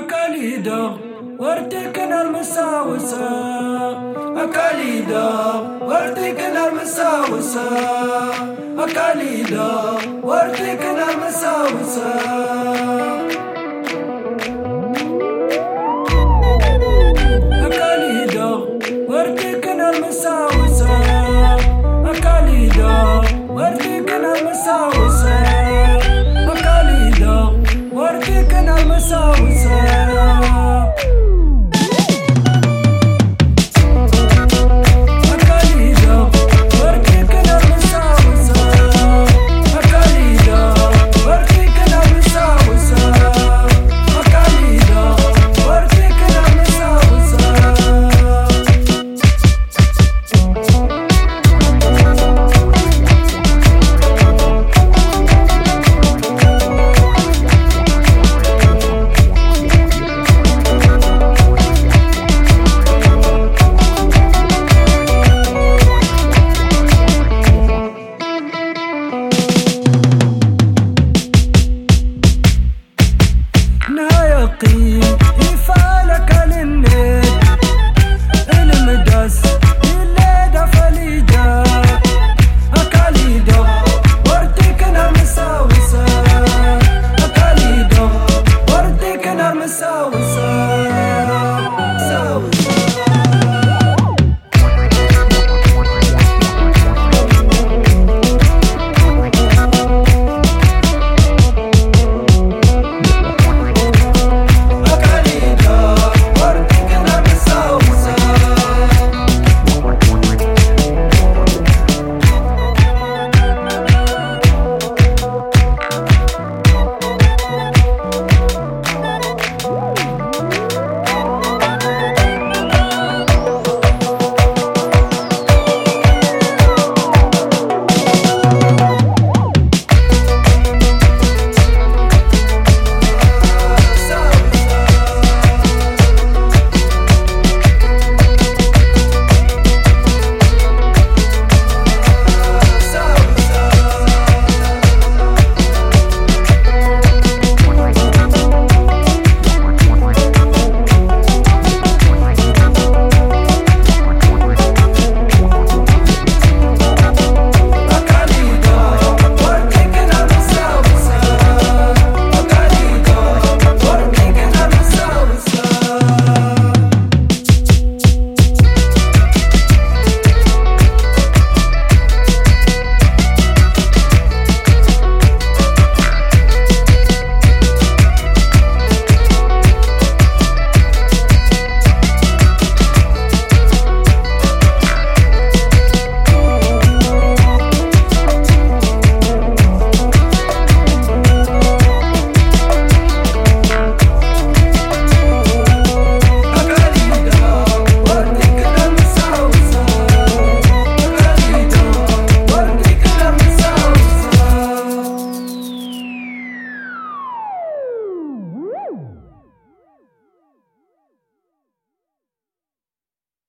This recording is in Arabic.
أكاليدا وارتكنا المساوسة أكاليدا وارتكنا المساوسة أكاليدا وارتكنا المساوسة so darme salsa.